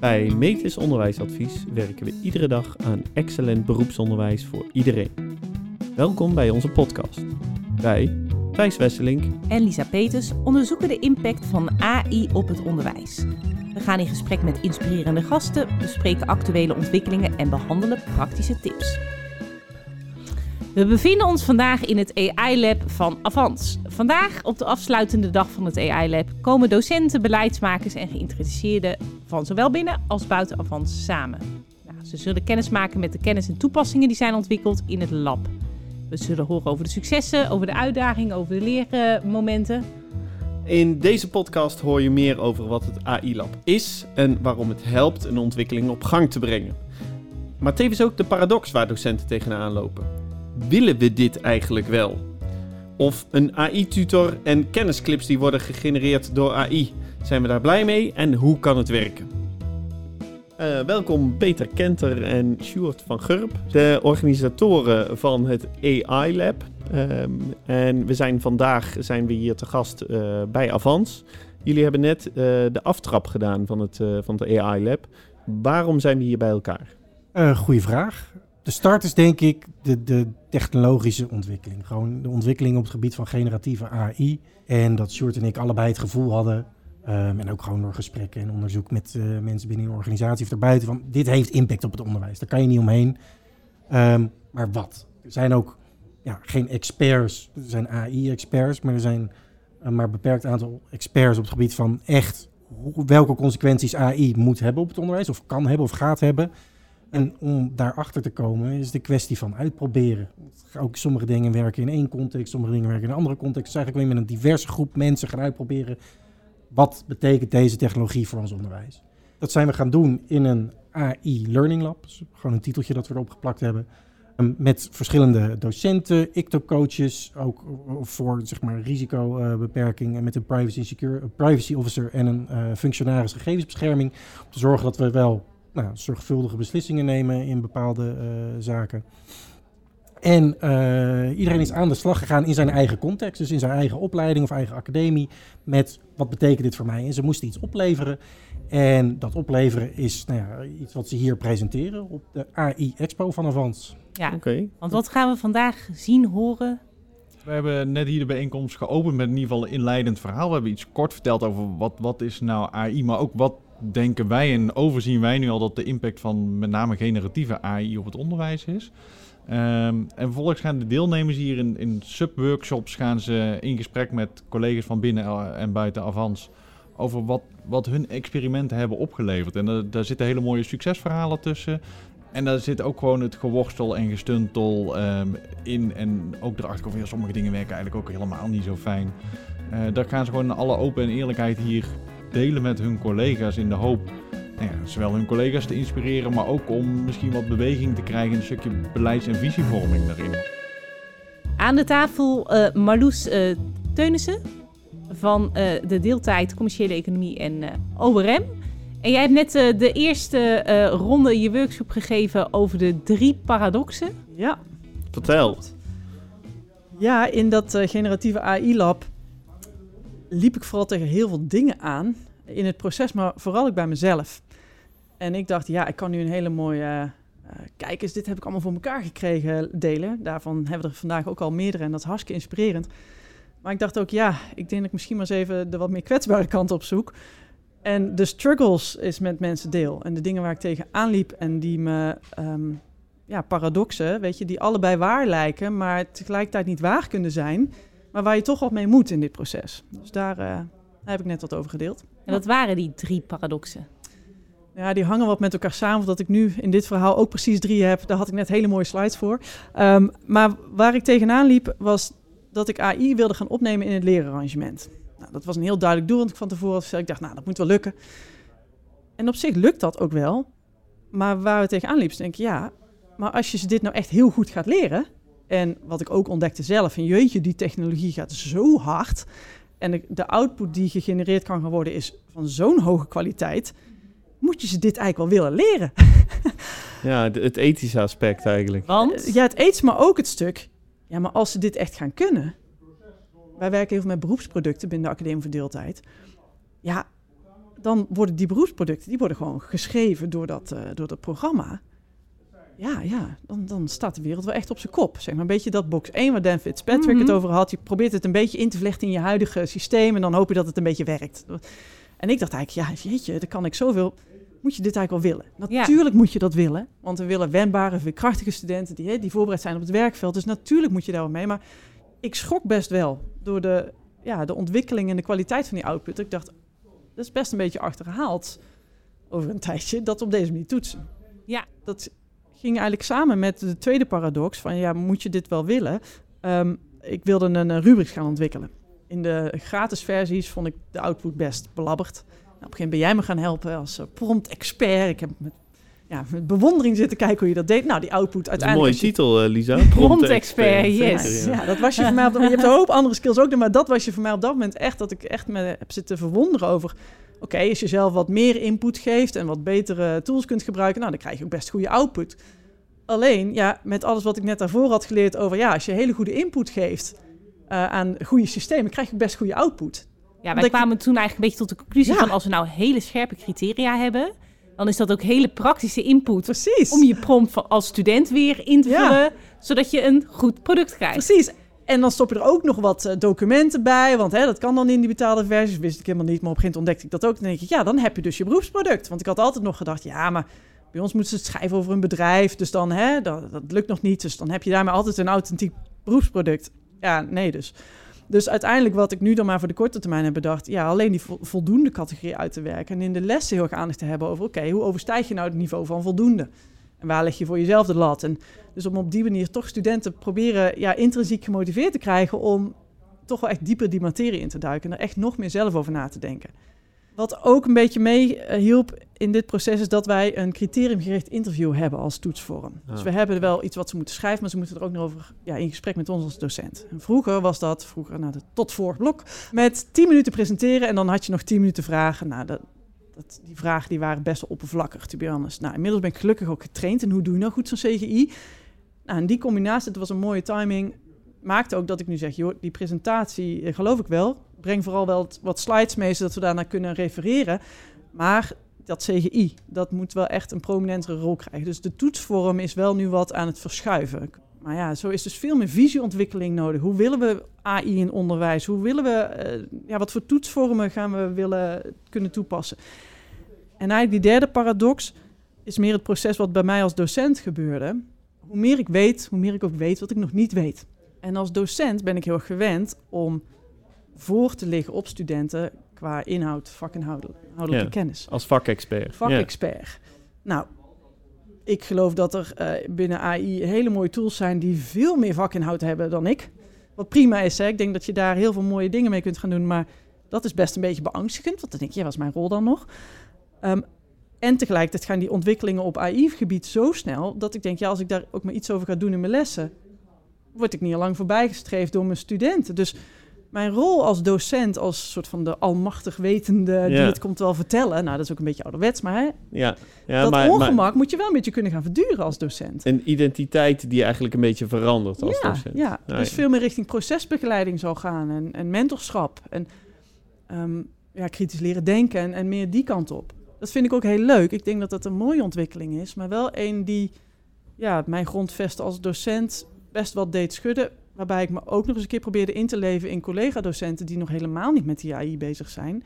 Bij Metis Onderwijsadvies werken we iedere dag aan excellent beroepsonderwijs voor iedereen. Welkom bij onze podcast. Wij, Thijs Wesselink en Lisa Peters onderzoeken de impact van AI op het onderwijs. We gaan in gesprek met inspirerende gasten, bespreken actuele ontwikkelingen en behandelen praktische tips. We bevinden ons vandaag in het AI-lab van Avans. Vandaag, op de afsluitende dag van het AI-lab, komen docenten, beleidsmakers en geïnteresseerden van zowel binnen als buiten Avans samen. Nou, ze zullen kennis maken met de kennis en toepassingen die zijn ontwikkeld in het lab. We zullen horen over de successen, over de uitdagingen, over de leermomenten. In deze podcast hoor je meer over wat het AI-lab is en waarom het helpt een ontwikkeling op gang te brengen. Maar tevens ook de paradox waar docenten tegenaan lopen willen we dit eigenlijk wel? Of een AI-tutor en kennisclips die worden gegenereerd door AI. Zijn we daar blij mee en hoe kan het werken? Uh, welkom Peter Kenter en Sjoerd van Gurp, de organisatoren van het AI Lab. Um, en we zijn vandaag zijn we hier te gast uh, bij Avans. Jullie hebben net uh, de aftrap gedaan van het, van het AI Lab. Waarom zijn we hier bij elkaar? goeie vraag de start is denk ik de, de technologische ontwikkeling. Gewoon de ontwikkeling op het gebied van generatieve AI. En dat Short en ik allebei het gevoel hadden, um, en ook gewoon door gesprekken en onderzoek met uh, mensen binnen de organisatie of daarbuiten, van dit heeft impact op het onderwijs. Daar kan je niet omheen. Um, maar wat? Er zijn ook ja, geen experts, er zijn AI-experts, maar er zijn een maar beperkt aantal experts op het gebied van echt welke consequenties AI moet hebben op het onderwijs, of kan hebben of gaat hebben. En om daarachter te komen is de kwestie van uitproberen. Ook sommige dingen werken in één context, sommige dingen werken in een andere context. Dus eigenlijk alleen met een diverse groep mensen gaan uitproberen. Wat betekent deze technologie voor ons onderwijs? Dat zijn we gaan doen in een AI Learning Lab. Dus gewoon een titeltje dat we erop geplakt hebben. Ehm, met verschillende docenten, ICTO-coaches, ook voor zeg maar, risicobeperking. en met een privacy, secure, privacy officer en een uh, functionaris gegevensbescherming. Om te zorgen dat we wel nou, zorgvuldige beslissingen nemen in bepaalde uh, zaken. En uh, iedereen is aan de slag gegaan in zijn eigen context, dus in zijn eigen opleiding of eigen academie, met wat betekent dit voor mij? En ze moesten iets opleveren. En dat opleveren is nou ja, iets wat ze hier presenteren op de AI Expo van Avans. Ja, okay. want wat gaan we vandaag zien, horen? We hebben net hier de bijeenkomst geopend met in ieder geval een inleidend verhaal. We hebben iets kort verteld over wat, wat is nou AI, maar ook wat denken wij en overzien wij nu al dat de impact van met name generatieve AI op het onderwijs is. Um, en vervolgens gaan de deelnemers hier in, in subworkshops gaan ze in gesprek met collega's van binnen en buiten Avans over wat, wat hun experimenten hebben opgeleverd. En daar zitten hele mooie succesverhalen tussen. En daar zit ook gewoon het geworstel en gestuntel um, in. En ook erachter komen, ja, sommige dingen werken eigenlijk ook helemaal niet zo fijn. Uh, daar gaan ze gewoon in alle open en eerlijkheid hier delen met hun collega's in de hoop nou ja, zowel hun collega's te inspireren, maar ook om misschien wat beweging te krijgen in een stukje beleids- en visievorming daarin. Aan de tafel uh, Marloes uh, Teunissen van uh, de deeltijd commerciële economie en ORM. En jij hebt net de eerste ronde in je workshop gegeven over de drie paradoxen. Ja. Vertel. Ja, in dat generatieve AI-lab liep ik vooral tegen heel veel dingen aan in het proces, maar vooral ook bij mezelf. En ik dacht, ja, ik kan nu een hele mooie. Uh, kijk eens, dit heb ik allemaal voor elkaar gekregen delen. Daarvan hebben we er vandaag ook al meerdere en dat is hartstikke inspirerend. Maar ik dacht ook, ja, ik denk dat ik misschien maar eens even de wat meer kwetsbare kant op zoek. En de struggles is met mensen deel. En de dingen waar ik tegen aanliep en die me, um, ja, paradoxen, weet je, die allebei waar lijken, maar tegelijkertijd niet waar kunnen zijn maar waar je toch wat mee moet in dit proces. Dus daar, uh, heb ik net wat over gedeeld. En wat waren die drie paradoxen? Ja, die hangen wat met elkaar samen. Dat ik nu in dit verhaal ook precies drie heb, daar had ik net hele mooie slides voor. Um, maar waar ik tegenaan liep, was dat ik AI wilde gaan opnemen in het leerarrangement. Nou, dat was een heel duidelijk doel, want ik van tevoren had ik dacht, nou, dat moet wel lukken. En op zich lukt dat ook wel. Maar waar we tegenaan liepen, denk ik, ja, maar als je ze dit nou echt heel goed gaat leren, en wat ik ook ontdekte zelf, en jeetje, die technologie gaat zo hard. En de, de output die gegenereerd kan gaan worden is van zo'n hoge kwaliteit. Moet je ze dit eigenlijk wel willen leren? ja, het ethische aspect eigenlijk. Want? Ja, het ethische, maar ook het stuk. Ja, maar als ze dit echt gaan kunnen. Wij werken heel veel met beroepsproducten binnen de Academie voor Deeltijd. Ja, dan worden die beroepsproducten die worden gewoon geschreven door dat, eh, door dat programma. Ja, ja dan, dan staat de wereld wel echt op zijn kop. Zeg maar een beetje dat box 1 waar Dan Fitzpatrick Mhm. het over had. Je probeert het een beetje in te vlechten in je huidige systeem en dan hoop je dat het een beetje werkt. En ik dacht eigenlijk, ja, jeetje, dan kan ik zoveel. Moet je dit eigenlijk wel willen? Ja. Natuurlijk moet je dat willen, want we willen wendbare, veerkrachtige studenten die, die voorbereid zijn op het werkveld. Dus natuurlijk moet je daar wel mee. Maar ik schrok best wel door de, ja, de ontwikkeling en de kwaliteit van die output. Ik dacht, dat is best een beetje achterhaald over een tijdje, dat op deze manier toetsen. Ja. Dat ging eigenlijk samen met de tweede paradox van, ja, moet je dit wel willen? Ehm, ik wilde een, rubrics gaan ontwikkelen. In de gratis versies vond ik de output best belabberd. Nou, op een gegeven moment ben jij me gaan helpen als eh, prompt-expert. Ik heb met, ja, met bewondering zitten kijken hoe je dat deed. Nou, die output mooie uiteindelijk... je- titel, eh, Lisa. Prompt-expert, yes. ja. dat was je voor mij. Op, dat- je hebt een hoop andere skills ook, maar dat was je voor mij op dat moment echt dat ik echt me heb zitten verwonderen over. Oké, als je zelf wat meer input geeft en wat betere tools kunt gebruiken, nou dan krijg je ook best goede output. Alleen, ja, met alles wat ik net daarvoor had geleerd over, ja, als je hele goede input geeft eh, aan goede systemen, krijg je ook best goede output. Ja, wij Omdat ik- kwamen toen eigenlijk een beetje tot de conclusie Ja. van als we nou hele scherpe criteria hebben, dan is dat ook hele praktische input Precies. om je prompt als student weer in te Ja. vullen, zodat je een goed product krijgt. Precies. En dan stop je er ook nog wat eh, documenten bij, want hè, dat kan dan in die betaalde versies. Wist ik helemaal niet, maar op een gegeven moment ontdekte ik dat ook. Dan denk ik, ja, dan heb je dus je beroepsproduct. Want ik had altijd nog gedacht, ja, maar bij ons moeten ze het schrijven over een bedrijf. Dus dan, hè, dat, dat lukt nog niet. Dus dan heb je daarmee altijd een authentiek beroepsproduct. Ja, nee dus. Dus uiteindelijk wat ik nu dan maar voor de korte termijn heb bedacht... ja, alleen die vo- voldoende categorie uit te werken... en in de lessen heel erg aandacht te hebben over... oké, hoe overstijg je nou het niveau van voldoende? En waar leg je voor jezelf de lat? En dus om op die manier toch studenten proberen... ja, intrinsiek gemotiveerd te krijgen... om toch wel echt dieper die materie in te duiken... en er echt nog meer zelf over na te denken. Wat ook een beetje mee eh, hielp in dit proces... is dat wij een criteriumgericht interview hebben als toetsvorm. Dus Ah. we hebben wel iets wat ze moeten schrijven... maar ze moeten er ook nog over ja, in gesprek met ons als docent. En vroeger was dat, vroeger nou, de, tot vorig blok... met 10 minuten presenteren en dan had je nog 10 minuten vragen. Nou, dat, dat, die vragen die waren best wel oppervlakkig, to be honest. Nou, inmiddels ben ik gelukkig ook getraind in hoe doe je nou goed zo'n CGI. Nou, en die combinatie, dat was een mooie timing, maakte ook dat ik nu zeg, joh, die presentatie eh, geloof ik wel. Breng vooral wel wat- wat slides mee, zodat we daarna kunnen refereren. Maar dat CGI, dat moet wel echt een prominentere rol krijgen. Dus de toetsvorm is wel nu wat aan het verschuiven. Maar ja, zo is dus veel meer visieontwikkeling nodig. Hoe willen we AI in onderwijs? Hoe willen we, eh, ja, wat voor toetsvormen gaan we willen kunnen toepassen? En eigenlijk die derde paradox is meer het proces wat bij mij als docent gebeurde. Hoe meer ik weet, hoe meer ik ook weet wat ik nog niet weet. En als docent ben ik heel erg gewend om voor te liggen op studenten qua inhoud, vakinhoudelijke Ja. kennis Als vakexpert. vakexpert. Nou, ik geloof dat er eh, binnen AI hele mooie tools zijn die veel meer vakinhoud hebben dan ik. Wat prima is, hè? ik denk dat je daar heel veel mooie dingen mee kunt gaan doen, maar dat is best een beetje beangstigend, want dan denk je, ja, wat is mijn rol dan nog? Ehm, en tegelijkertijd gaan die ontwikkelingen op AI-gebied zo snel, dat ik denk, ja, als ik daar ook maar iets over ga doen in mijn lessen, word ik niet al lang voorbijgestreefd door mijn studenten. Dus mijn rol als docent, als soort van de almachtig wetende die Ja. het komt wel vertellen, nou, dat is ook een beetje ouderwets, maar hè, Ja, ja dat maar, maar ongemak moet je wel een beetje kunnen gaan verduren als docent. een identiteit die eigenlijk een beetje verandert als ja, docent. ja, Nou, dus veel meer richting procesbegeleiding zal gaan en, en mentorschap en ehm, ja, kritisch leren denken en, en meer die kant op. Dat vind ik ook heel leuk. Ik denk dat dat een mooie ontwikkeling is, maar wel een die ja, mijn grondvesten als docent best wat deed schudden. Waarbij ik me ook nog eens een keer probeerde in te leven in collega-docenten die nog helemaal niet met die AI bezig zijn.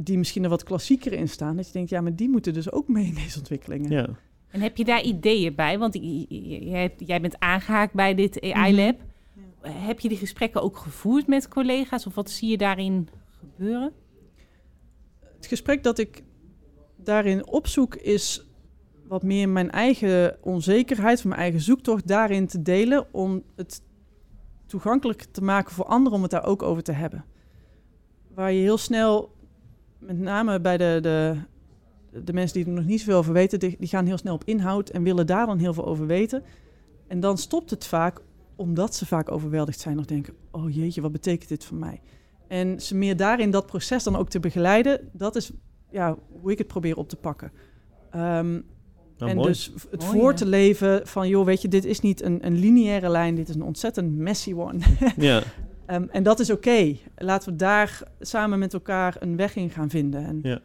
Die misschien er wat klassieker in staan. Dat je denkt, ja, maar die moeten dus ook mee in deze ontwikkelingen. Ja. En heb je daar ideeën bij? Want jij, bent aangehaakt bij dit AI-lab. Heb je die gesprekken ook gevoerd met collega's? Of wat zie je daarin gebeuren? Het gesprek dat ik daarin opzoek is wat meer mijn eigen onzekerheid, mijn eigen zoektocht daarin te delen om het toegankelijk te maken voor anderen om het daar ook over te hebben. Waar je heel snel, met name bij de, de, de mensen die er nog niet zoveel over weten, die, gaan heel snel op inhoud en willen daar dan heel veel over weten. En dan stopt het vaak omdat ze vaak overweldigd zijn of denken, oh jeetje, wat betekent dit voor mij? En ze meer daarin dat proces dan ook te begeleiden, dat is ja, hoe ik het probeer op te pakken. Ehm, Nou, en mooi. dus het Mooi, voor te leven van, joh, weet je, dit is niet een, een lineaire lijn, dit is een ontzettend messy one. Ja, Ehm, en dat is oké. Laten we daar samen met elkaar een weg in gaan vinden. En, Ja.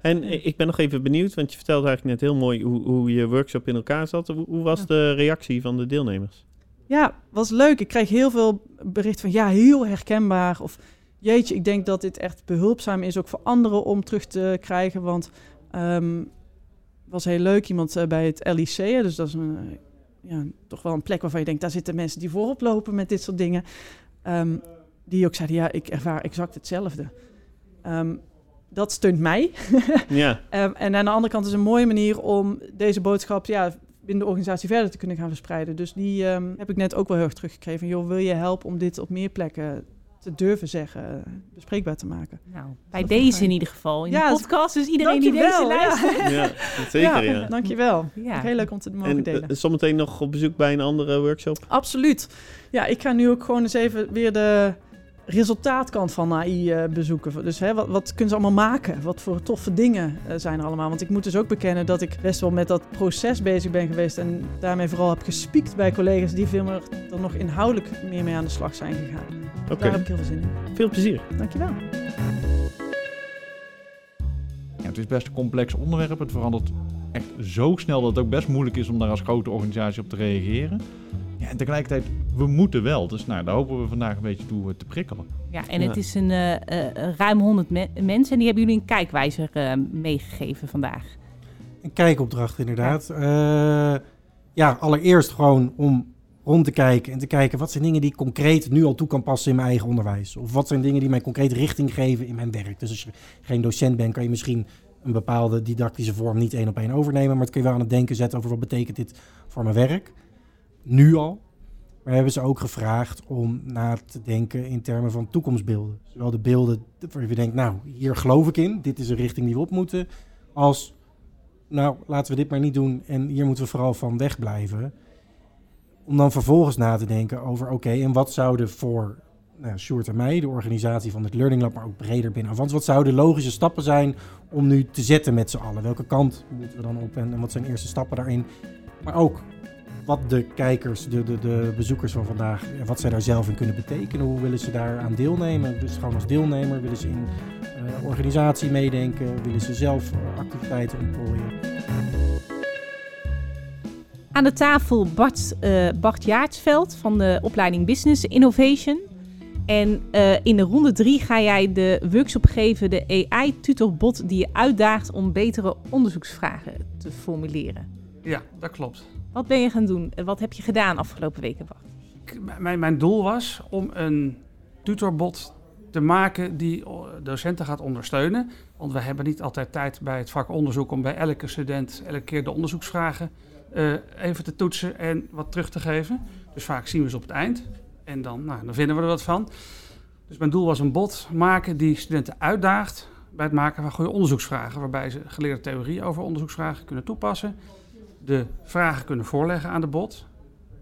En ik ben nog even benieuwd, want je vertelde eigenlijk net heel mooi hoe, hoe je workshop in elkaar zat. Hoe, hoe was Ja. de reactie van de deelnemers? Ja, was leuk. Ik kreeg heel veel bericht van ja, heel herkenbaar. Of jeetje, ik denk dat dit echt behulpzaam is ook voor anderen om terug te krijgen. Want ehm was heel leuk iemand eh, bij het LIC. Dus dat is een, ja, toch wel een plek waarvan je denkt, daar zitten mensen die voorop lopen met dit soort dingen. Ehm, die ook zeiden, ja, ik ervaar exact hetzelfde. Ehm, dat steunt mij. Ja, Ehm, en aan de andere kant is een mooie manier om deze boodschap ja, binnen de organisatie verder te kunnen gaan verspreiden. Dus die heb ik net ook wel heel erg teruggekregen. Joh, wil je helpen om dit op meer plekken te durven zeggen, eh, bespreekbaar te maken? Nou, bij Dat deze in ieder geval. In Ja, de podcast, dus iedereen die deze luistert. ja zeker ja. Dankjewel. Ja. Heel leuk om te mogen En delen. eh, zometeen nog op bezoek bij een andere workshop? Absoluut. Ja, ik ga nu ook gewoon eens even weer de resultaatkant van AI eh, bezoeken. Dus hè, wat, wat kunnen ze allemaal maken? Wat voor toffe dingen eh, zijn er allemaal? Want ik moet dus ook bekennen dat ik best wel met dat proces bezig ben geweest. En daarmee vooral heb gespiekt bij collega's die veel meer er nog inhoudelijk meer mee aan de slag zijn gegaan. Oké, Daar heb ik heel veel zin in. veel plezier. Dankjewel. Ja, het is best een complex onderwerp. Het verandert echt zo snel dat het ook best moeilijk is om daar als grote organisatie op te reageren. Ja, en tegelijkertijd, we moeten wel. Dus nou, daar hopen we vandaag een beetje toe eh, te prikkelen. Ja, en Ja. het is een eh, eh, ruim 100 me- mensen en die hebben jullie een kijkwijzer eh, meegegeven vandaag. Een kijkopdracht inderdaad. Eh, ja, allereerst gewoon om rond te kijken en te kijken wat zijn dingen die ik concreet nu al toe kan passen in mijn eigen onderwijs. Of wat zijn dingen die mij concreet richting geven in mijn werk. Dus als je geen docent bent, kan je misschien een bepaalde didactische vorm niet één op één overnemen. Maar het kun je wel aan het denken zetten over wat betekent dit voor mijn werk. Nu al. Maar hebben ze ook gevraagd om na te denken in termen van toekomstbeelden. Zowel de beelden waar je denkt, nou, hier geloof ik in. Dit is een richting die we op moeten. Als nou, laten we dit maar niet doen en hier moeten we vooral van wegblijven. Om dan vervolgens na te denken over, oké, en wat zouden voor nou, Sjoerd de organisatie van het Learning Lab, maar ook breder binnen Avans, wat zouden logische stappen zijn om nu te zetten met z'n allen? Welke kant moeten we dan op en, wat zijn eerste stappen daarin? Maar ook wat de kijkers, de, de, de bezoekers van vandaag, wat zij daar zelf in kunnen betekenen. Hoe willen ze daar aan deelnemen? Dus gewoon als deelnemer, willen ze in eh, organisatie meedenken? Willen ze zelf eh, activiteiten ontplooien? Aan de tafel Bart, eh, Bart Jaartsveld van de opleiding Business Innovation. En eh, in de ronde drie ga jij de workshop geven, de AI-tutorbot die je uitdaagt om betere onderzoeksvragen te formuleren. Ja, dat klopt. Wat ben je gaan doen en wat heb je gedaan afgelopen weken, Bart? Mijn, mijn doel was om een tutorbot te maken die o- docenten gaat ondersteunen. Want we hebben niet altijd tijd bij het vak onderzoek om bij elke student elke keer de onderzoeksvragen eh, even te toetsen en wat terug te geven. Dus vaak zien we ze op het eind en dan, nou, dan vinden we er wat van. Dus mijn doel was een bot maken die studenten uitdaagt bij het maken van goede onderzoeksvragen. Waarbij ze geleerde theorie over onderzoeksvragen kunnen toepassen. De vragen kunnen voorleggen aan de bot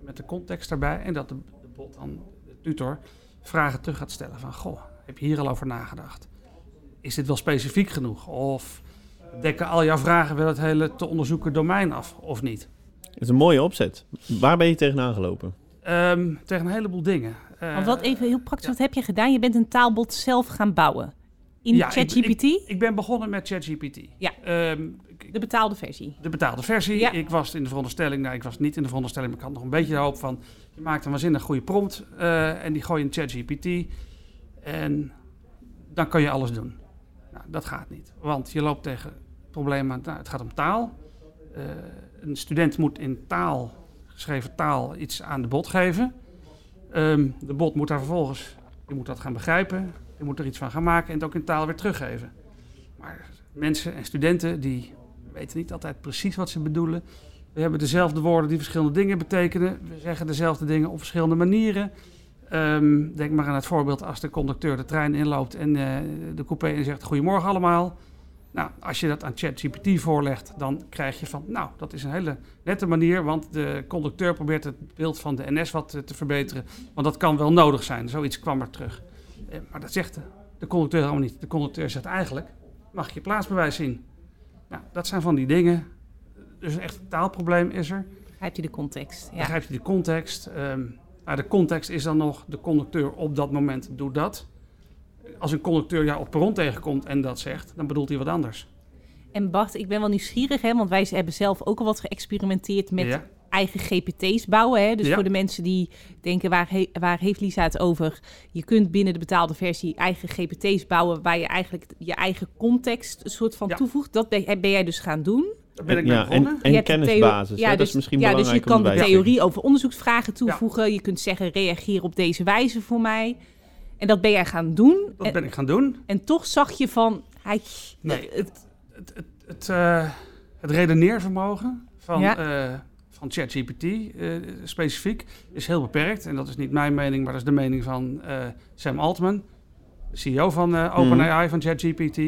met de context daarbij. En dat de, bot dan, de tutor, vragen terug gaat stellen van... Goh, heb je hier al over nagedacht? Is dit wel specifiek genoeg? Of dekken al jouw vragen wel het hele te onderzoeken domein af of niet? Het is een mooie opzet. Waar ben je tegenaan gelopen? Ehm, tegen een heleboel dingen. Eh, Want wat even heel praktisch, ja. wat heb je gedaan? Je bent een taalbot zelf gaan bouwen. In Ja, ik- ChatGPT, Ik ben begonnen met ChatGPT. Ja. Ehm, de betaalde versie. de betaalde versie. Ja. Ik was in de veronderstelling, nou ik was niet in de veronderstelling, maar ik had nog een beetje de hoop van, je maakt een waanzinnig goede prompt eh, en die gooi je in ChatGPT en dan kan je alles doen. Nou, dat gaat niet, want je loopt tegen problemen, nou, het gaat om taal. Eh, een student moet in taal, geschreven taal, iets aan de bot geven. Ehm, de bot moet daar vervolgens, die moet dat gaan begrijpen, die moet er iets van gaan maken en het ook in taal weer teruggeven. Maar mensen en studenten die weten niet altijd precies wat ze bedoelen. We hebben dezelfde woorden die verschillende dingen betekenen. We zeggen dezelfde dingen op verschillende manieren. Ehm, denk maar aan het voorbeeld als de conducteur de trein inloopt en eh, de coupé in zegt goedemorgen allemaal. Nou, als je dat aan ChatGPT voorlegt, dan krijg je van, nou, dat is een hele nette manier, want de conducteur probeert het beeld van de NS wat eh, te verbeteren, want dat kan wel nodig zijn. Zoiets kwam er terug. Eh, maar dat zegt de, de conducteur helemaal niet. De conducteur zegt eigenlijk, mag je plaatsbewijs zien? Nou, dat zijn van die dingen. Dus echt een taalprobleem is er. Begrijpt u de context? Ja. Begrijp je de context? Ehm, Nou, de context is dan nog de conducteur op dat moment doet dat. Als een conducteur jou op perron tegenkomt en dat zegt, dan bedoelt hij wat anders. En Bart, ik ben wel nieuwsgierig, hè, want wij hebben zelf ook al wat geëxperimenteerd met Ja. eigen GPT's bouwen. Hè? Dus Ja. voor de mensen die denken, waar, he- waar heeft Lisa het over? Je kunt binnen de betaalde versie eigen GPT's bouwen... waar je eigenlijk je eigen context een soort van Ja. toevoegt. Dat ben, jij dus gaan doen. Daar ben ik mee ja, begonnen. en, en Je hebt de kennisbasis. ja, dat is misschien ja, dus je belangrijk kan om de erbij te theorie over onderzoeksvragen toevoegen. Je kunt zeggen, reageer op deze wijze voor mij. En dat ben jij gaan doen. Dat En, ben ik gaan doen. en toch zag je van... Hij, Nee, het- Het, het, het, eh, het redeneervermogen van, Ja. eh, van ChatGPT eh, specifiek is heel beperkt. En dat is niet mijn mening, maar dat is de mening van Sam Altman, CEO van eh, OpenAI van ChatGPT.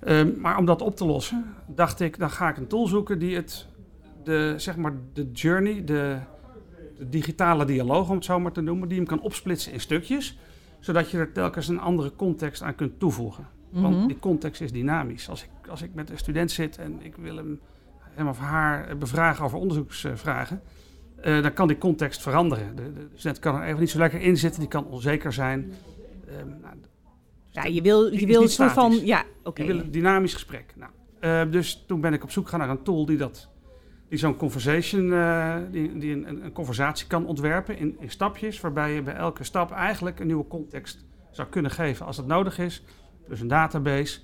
Ehm, maar om dat op te lossen, dacht ik, dan ga ik een tool zoeken die het, de, zeg maar, de journey, de, de digitale dialoog, om het zo maar te noemen, die hem kan opsplitsen in stukjes, zodat je er telkens een andere context aan kunt toevoegen. Mhm. Want die context is dynamisch. Als ik, als ik met een student zit en ik wil hem, hem of haar bevragen over onderzoeksvragen, eh, dan kan die context veranderen. De, de student kan er even niet zo lekker in zitten, die kan onzeker zijn. Ehm, nou, ja, je wil, je wil een soort van... Ja, oké. wil een dynamisch gesprek. Nou, eh, dus toen ben ik op zoek gegaan naar een tool die, dat, die zo'n conversation, eh, die, die een, een, conversatie kan ontwerpen in, in stapjes, waarbij je bij elke stap eigenlijk een nieuwe context zou kunnen geven als dat nodig is. Dus een database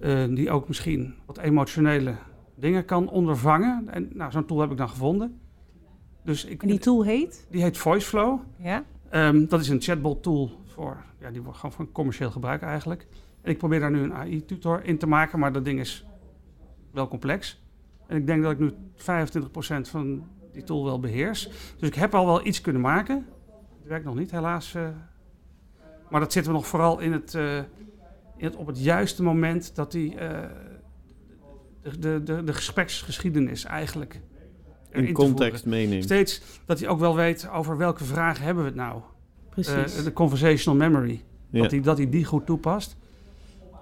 eh, die ook misschien wat emotionele dingen kan ondervangen. En nou, zo'n tool heb ik dan gevonden. Dus ik, En die tool heet? die heet VoiceFlow. Ja. Ehm, dat is een chatbot tool voor, ja, die wordt gewoon voor commercieel gebruik eigenlijk. En ik probeer daar nu een AI-tutor in te maken, maar dat ding is wel complex. En ik denk dat ik nu 25% van die tool wel beheers. Dus ik heb al wel iets kunnen maken. Het werkt nog niet, helaas. eh. maar dat zitten we nog vooral in het, eh, in het op het juiste moment dat die eh, de, de, de, de gespreksgeschiedenis eigenlijk in context meeneemt. Steeds dat hij ook wel weet over welke vragen hebben we het nou. Precies. De conversational memory. Ja. Dat hij dat hij die goed toepast.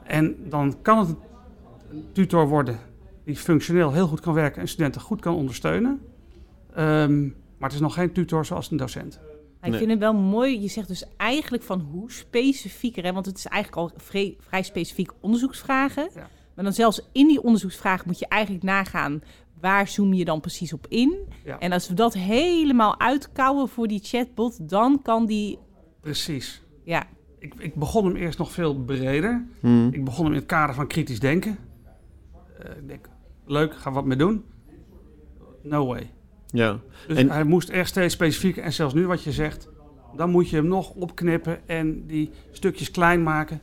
En dan kan het een tutor worden die functioneel heel goed kan werken en studenten goed kan ondersteunen. Ehm, maar het is nog geen tutor zoals een docent. ik nee. vind het wel mooi. Je zegt dus eigenlijk van hoe specifieker, hè, want het is eigenlijk al vrij, vrij specifiek onderzoeksvragen. Ja. Maar dan zelfs in die onderzoeksvragen moet je eigenlijk nagaan waar zoom je dan precies op in. Ja. En als we dat helemaal uitkouwen voor die chatbot, dan kan die, Precies. ja, Ik, ik begon hem eerst nog veel breder. Hmm. Ik begon hem in het kader van kritisch denken. Eh, ik denk, leuk, ga wat mee doen. No way. Ja. Dus En- hij moest echt steeds specifieker. En zelfs nu wat je zegt, dan moet je hem nog opknippen en die stukjes klein maken.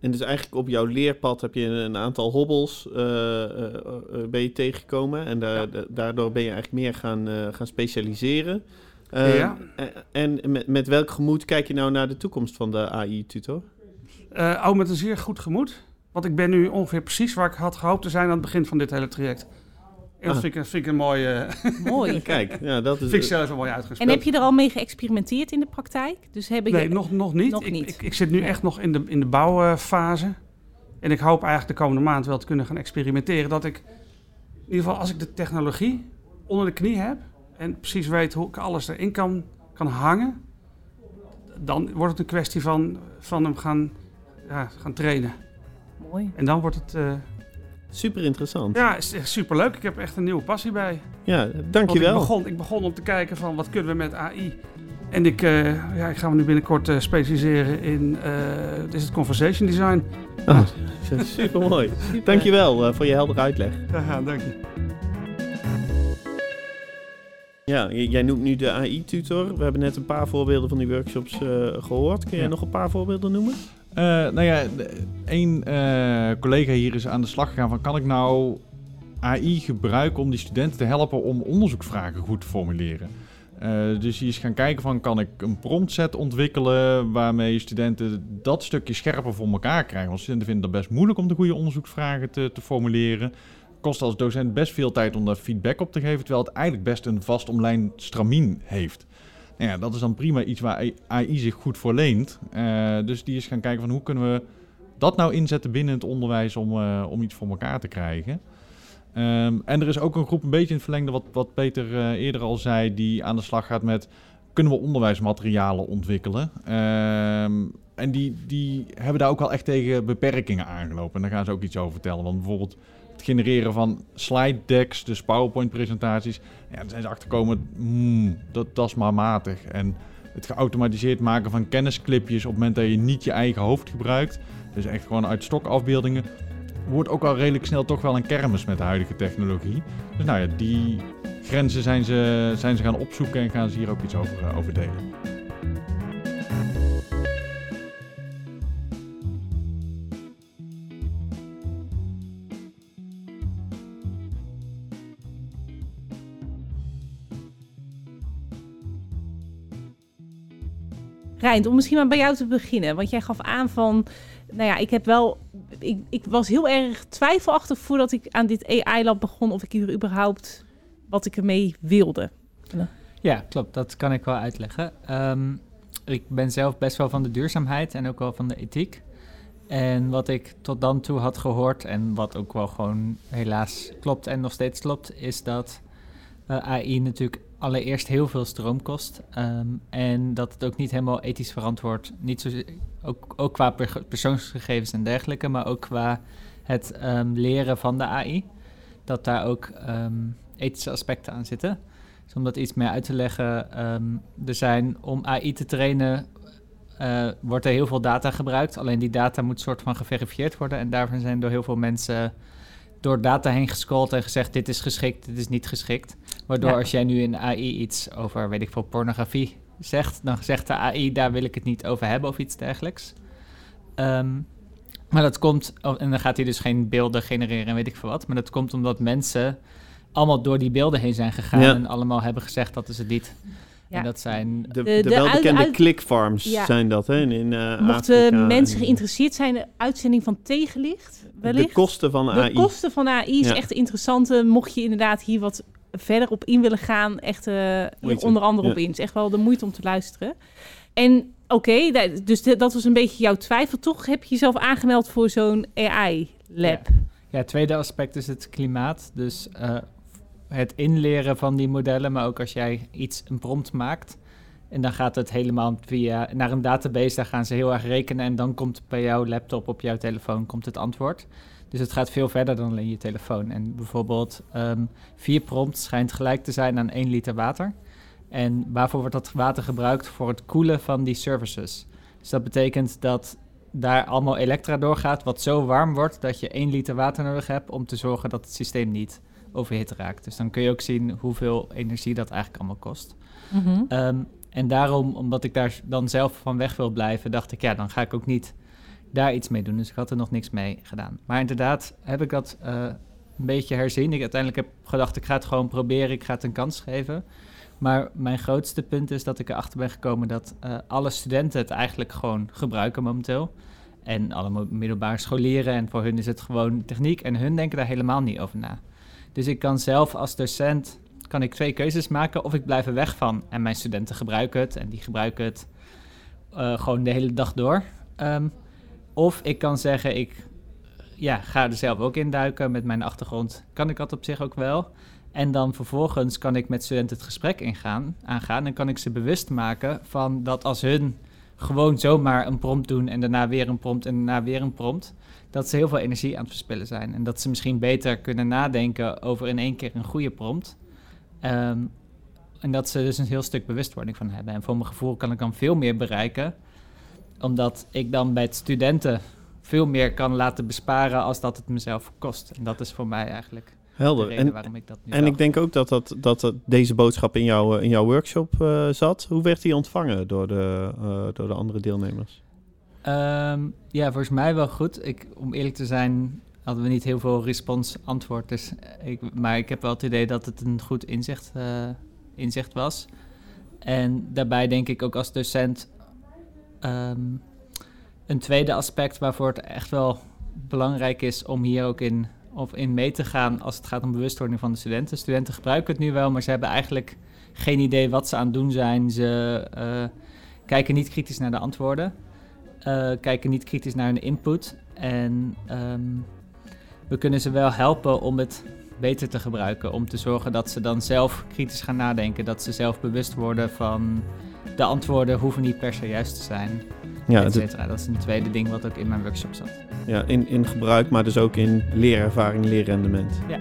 En dus eigenlijk op jouw leerpad heb je een, aantal hobbels eh, eh, eh, ben je tegengekomen. En da- Ja. da- daardoor ben je eigenlijk meer gaan, eh, gaan specialiseren. Eh, Ja. En en met, met welk gemoed kijk je nou naar de toekomst van de AI-tutor? Eh oh, met een zeer goed gemoed. Want ik ben nu ongeveer precies waar ik had gehoopt te zijn aan het begin van dit hele traject. En dat Ah. vind ik, vind ik een mooie... mooi. Kijk, ja, dat is... vind ik zelf een mooi En uitgespeeld. heb je er al mee geëxperimenteerd in de praktijk? Dus heb je... Nee, nog, nog niet. Nog ik, niet. Ik, ik zit nu Nee. echt nog in de, in de bouwfase. En ik hoop eigenlijk de komende maand wel te kunnen gaan experimenteren. Dat ik, in ieder geval als ik de technologie onder de knie heb... en precies weet hoe ik alles erin kan, kan hangen... dan wordt het een kwestie van, van hem gaan, ja, gaan trainen. Mooi. En dan wordt het... eh, Super interessant. ja, is echt superleuk. Ik heb echt een nieuwe passie bij. Ja, Want ik dankjewel. begon, ik begon om te kijken van wat kunnen we met AI. En ik, eh, ja, ik ga me nu binnenkort eh, specialiseren in eh, is het conversation design. Oh, super mooi. Dankjewel uh, voor je heldere uitleg. Ja, dank je. Ja, jij noemt nu de AI-tutor. We hebben net een paar voorbeelden van die workshops eh, gehoord. Kun jij Ja. nog een paar voorbeelden noemen? Eh, nou ja, één eh, collega hier is aan de slag gegaan van... kan ik nou AI gebruiken om die studenten te helpen om onderzoeksvragen goed te formuleren? Eh, dus die is gaan kijken van kan ik een promptset ontwikkelen waarmee studenten dat stukje scherper voor elkaar krijgen. Want studenten vinden het best moeilijk om de goede onderzoeksvragen te, te formuleren. Kost als docent best veel tijd om daar feedback op te geven, terwijl het eigenlijk best een vast omlijnd stramien heeft. Nou ja, dat is dan prima iets waar AI zich goed voor leent. Eh, dus die is gaan kijken van hoe kunnen we dat nou inzetten binnen het onderwijs om, eh, om iets voor elkaar te krijgen. Ehm, en er is ook een groep een beetje in het verlengde wat, wat Peter eh, eerder al zei, die aan de slag gaat met kunnen we onderwijsmaterialen ontwikkelen. Ehm, en die, die hebben daar ook wel echt tegen beperkingen aangelopen. En daar gaan ze ook iets over vertellen. Want bijvoorbeeld genereren van slide decks, dus PowerPoint-presentaties. Ja, daar zijn ze achterkomen, mm, dat, dat is maar matig. En het geautomatiseerd maken van kennisclipjes op het moment dat je niet je eigen hoofd gebruikt. Dus echt gewoon uit stokafbeeldingen. Wordt ook al redelijk snel toch wel een kermis met de huidige technologie. Dus nou ja, die grenzen zijn ze, zijn ze gaan opzoeken en gaan ze hier ook iets over, uh, over delen. Rijn, om misschien maar bij jou te beginnen. Want jij gaf aan van, nou ja, ik heb wel, ik, ik was heel erg twijfelachtig voordat ik aan dit AI-lab begon of ik hier überhaupt wat ik ermee wilde. Ja, klopt. Dat kan ik wel uitleggen. Um, ik ben zelf best wel van de duurzaamheid en ook wel van de ethiek. En wat ik tot dan toe had gehoord en wat ook wel gewoon helaas klopt en nog steeds klopt, is dat uh, AI natuurlijk allereerst heel veel stroom kost. Um, en dat het ook niet helemaal ethisch verantwoord, niet zo, ook, ook qua persoonsgegevens en dergelijke, maar ook qua het um, leren van de AI. Dat daar ook um, ethische aspecten aan zitten. Dus om dat iets meer uit te leggen, er zijn om AI te trainen. Uh, wordt er heel veel data gebruikt. Alleen die data moet soort van geverifieerd worden. En daarvan zijn door heel veel mensen door data heen gescrolld en gezegd: dit is geschikt, dit is niet geschikt. Waardoor ja. als jij nu in AI iets over, weet ik veel, pornografie zegt, dan zegt de AI: daar wil ik het niet over hebben of iets dergelijks. Um, maar dat komt, en dan gaat hij dus geen beelden genereren en weet ik veel wat. Maar dat komt omdat mensen allemaal door die beelden heen zijn gegaan ja. en allemaal hebben gezegd dat is het niet. Ja. En dat zijn... De, de, de, welbekende clickfarms ja. zijn dat, hè? In, uh, Mochten Afrika mensen geïnteresseerd zijn, de uitzending van Tegenlicht, wellicht. De kosten van AI. De kosten van AI is echt interessant. Mocht je inderdaad hier wat verder op in willen gaan, echt uh, onder andere op in. Het is echt wel de moeite om te luisteren. En oké, okay, dus dat was een beetje jouw twijfel. Toch heb je jezelf aangemeld voor zo'n AI-lab. Ja. ja, het tweede aspect is het klimaat. Dus uh, het inleren van die modellen, maar ook als jij iets, een prompt maakt. En dan gaat het helemaal via naar een database, daar gaan ze heel erg rekenen. En dan komt bij jouw laptop op jouw telefoon komt het antwoord. Dus het gaat veel verder dan alleen je telefoon. En bijvoorbeeld um, vier prompts schijnt gelijk te zijn aan één liter water. En waarvoor wordt dat water gebruikt? Voor het koelen van die services. Dus dat betekent dat daar allemaal elektra doorgaat, wat zo warm wordt dat je één liter water nodig hebt om te zorgen dat het systeem niet overhit raakt. Dus dan kun je ook zien hoeveel energie dat eigenlijk allemaal kost. Mm -hmm. um, en daarom, omdat ik daar dan zelf van weg wil blijven, dacht ik, ja, dan ga ik ook niet daar iets mee doen. Dus ik had er nog niks mee gedaan. Maar inderdaad heb ik dat uh, een beetje herzien. Ik uiteindelijk heb gedacht, ik ga het gewoon proberen, ik ga het een kans geven. Maar mijn grootste punt is dat ik erachter ben gekomen dat uh, alle studenten het eigenlijk gewoon gebruiken momenteel. En alle middelbare scholieren. En voor hun is het gewoon techniek. En hun denken daar helemaal niet over na. Dus ik kan zelf als docent kan ik twee keuzes maken. Of ik blijf er weg van en mijn studenten gebruiken het. En die gebruiken het uh, gewoon de hele dag door. Um, of ik kan zeggen, ik ja, ga er zelf ook in duiken. Met mijn achtergrond kan ik dat op zich ook wel. En dan vervolgens kan ik met studenten het gesprek ingaan, aangaan. En kan ik ze bewust maken van dat als hun gewoon zomaar een prompt doen en daarna weer een prompt en daarna weer een prompt, dat ze heel veel energie aan het verspillen zijn. En dat ze misschien beter kunnen nadenken over in één keer een goede prompt. Um, en dat ze dus een heel stuk bewustwording van hebben. En voor mijn gevoel kan ik dan veel meer bereiken, omdat ik dan bij studenten veel meer kan laten besparen als dat het mezelf kost. En dat is voor mij eigenlijk Helder. de reden En, waarom ik dat nu en ik denk ook dat, dat, dat, dat deze boodschap in, jouw in jouw workshop uh, zat. Hoe werd die ontvangen door de, uh, door de andere deelnemers? Um, ja, volgens mij wel goed. Ik, om eerlijk te zijn hadden we niet heel veel respons-antwoord. Dus ik, maar ik heb wel het idee dat het een goed inzicht, uh, inzicht was. En daarbij denk ik ook als docent... Um, een tweede aspect waarvoor het echt wel belangrijk is om hier ook in, of in mee te gaan als het gaat om bewustwording van de studenten. Studenten gebruiken het nu wel, maar ze hebben eigenlijk geen idee wat ze aan het doen zijn. Ze uh, kijken niet kritisch naar de antwoorden, uh, kijken niet kritisch naar hun input. En um, we kunnen ze wel helpen om het beter te gebruiken. Om te zorgen dat ze dan zelf kritisch gaan nadenken. Dat ze zelf bewust worden van de antwoorden hoeven niet per se juist te zijn. Ja, et het- cetera. Dat is een tweede ding wat ook in mijn workshop zat. ja in, in gebruik, maar dus ook in leerervaring, leerrendement. Ja.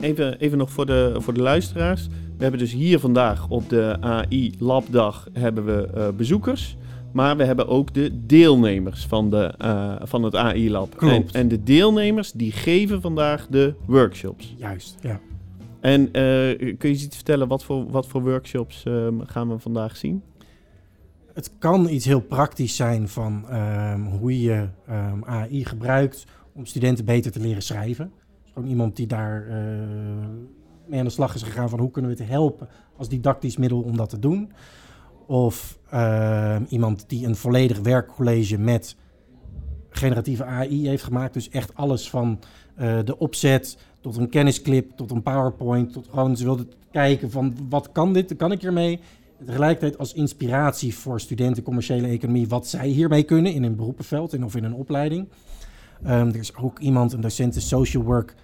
Even, even nog voor de, voor de luisteraars. We hebben dus hier vandaag op de AI Labdag hebben we eh, bezoekers. Maar we hebben ook de deelnemers van, de, eh, van het AI Lab. En, Klopt. en de deelnemers die geven vandaag de workshops. Juist, ja. En eh, kun je iets vertellen, wat voor, wat voor workshops ehm, gaan we vandaag zien? Het kan iets heel praktisch zijn van ehm, hoe je ehm, AI gebruikt om studenten beter te leren schrijven. Dus iemand die daar eh, mee aan de slag is gegaan van hoe kunnen we het helpen als didactisch middel om dat te doen. Of iemand die een volledig werkcollege met generatieve AI heeft gemaakt. Dus echt alles van eh, de opzet tot een kennisclip, tot een PowerPoint, tot gewoon ze wilden kijken van wat kan dit, kan ik hiermee? Tegelijkertijd als inspiratie voor studenten commerciële economie wat zij hiermee kunnen in een beroepenveld en of in een opleiding. Ehm, er is ook iemand, een docent social work,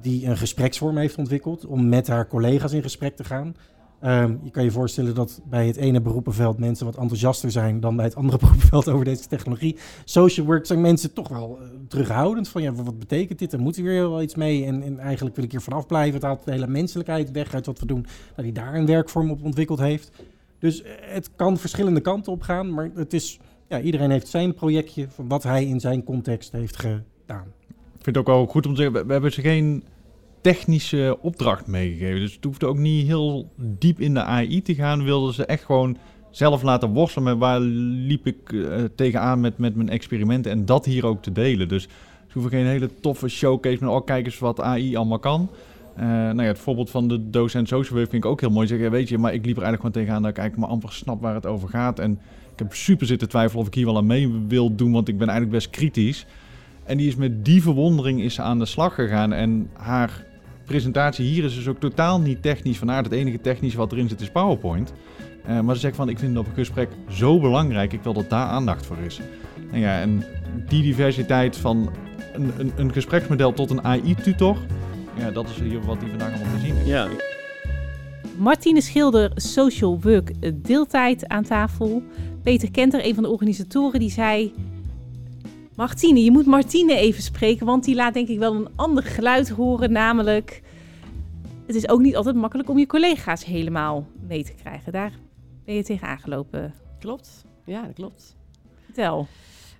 die een gespreksvorm heeft ontwikkeld om met haar collega's in gesprek te gaan. Ehm, je kan je voorstellen dat bij het ene beroepenveld mensen wat enthousiaster zijn dan bij het andere beroepenveld over deze technologie. Social work zijn mensen toch wel eh, terughoudend van ja, wat betekent dit? Er moet hier wel iets mee en, en eigenlijk wil ik hier vanaf blijven. Het haalt de hele menselijkheid weg uit wat we doen. Dat hij daar een werkvorm op ontwikkeld heeft. Dus eh, het kan verschillende kanten op gaan, maar het is, ja, iedereen heeft zijn projectje van wat hij in zijn context heeft gedaan. Ik vind het ook wel goed om te zeggen, we hebben ze geen technische opdracht meegegeven. Dus het hoefde ook niet heel diep in de AI te gaan. Wilden ze echt gewoon zelf laten worstelen met waar liep ik eh, tegenaan met, met mijn experimenten. En dat hier ook te delen. Dus ze hoeven geen hele toffe showcase met, oh kijk eens wat AI allemaal kan. Eh, nou ja, het voorbeeld van de docent social vind ik ook heel mooi. Zeggen, weet je, maar ik liep er eigenlijk gewoon tegenaan dat ik eigenlijk maar amper snap waar het over gaat. En ik heb super zitten twijfelen of ik hier wel aan mee wil doen, want ik ben eigenlijk best kritisch. En die is met die verwondering is aan de slag gegaan. En haar presentatie hier is dus ook totaal niet technisch van aard. Het enige technische wat erin zit is PowerPoint. Eh, maar ze zegt van, ik vind dat gesprek zo belangrijk. Ik wil dat daar aandacht voor is. Nou ja, en die diversiteit van een, een, een gespreksmodel tot een AI-tutor... Ja, dat is hier wat die vandaag allemaal te zien is. Ja, Martine Schilder, Social Work eh, Deeltijd aan tafel. Peter Kenter, een van de organisatoren, die zei... Martine, je moet Martine even spreken, want die laat denk ik wel een ander geluid horen. Namelijk, het is ook niet altijd makkelijk om je collega's helemaal mee te krijgen. Daar ben je tegen aangelopen. Klopt. Ja, dat klopt. Vertel.